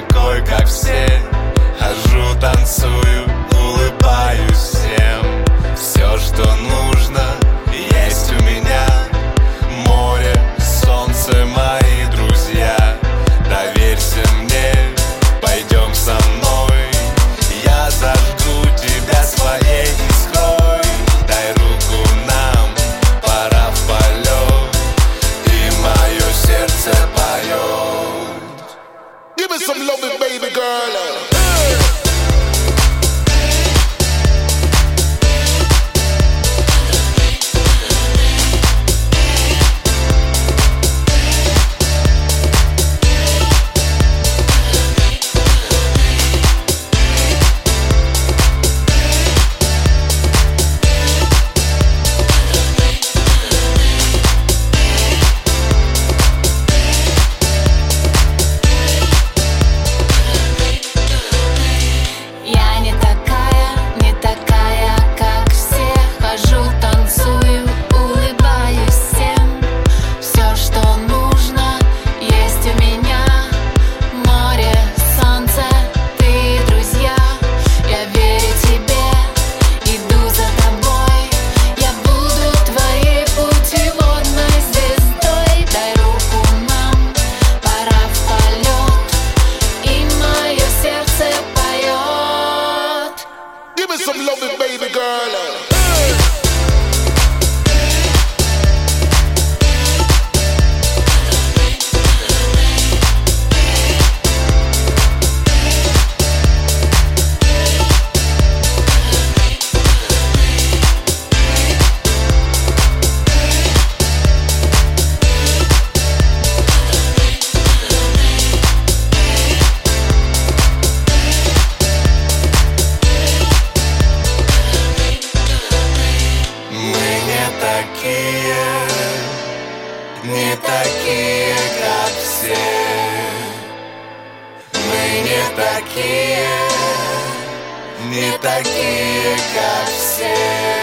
такой, как все. Хожу, танцую, улыбаюсь всем. Все, что нужно, есть у меня. Море, солнце, мои друзья. Доверься мне, пойдем со мной. Я зажгу тебя своей искрой. Дай руку нам, пора в полет И мое сердце girl. Такие, не такие, как все. Мы не такие, не такие, как все.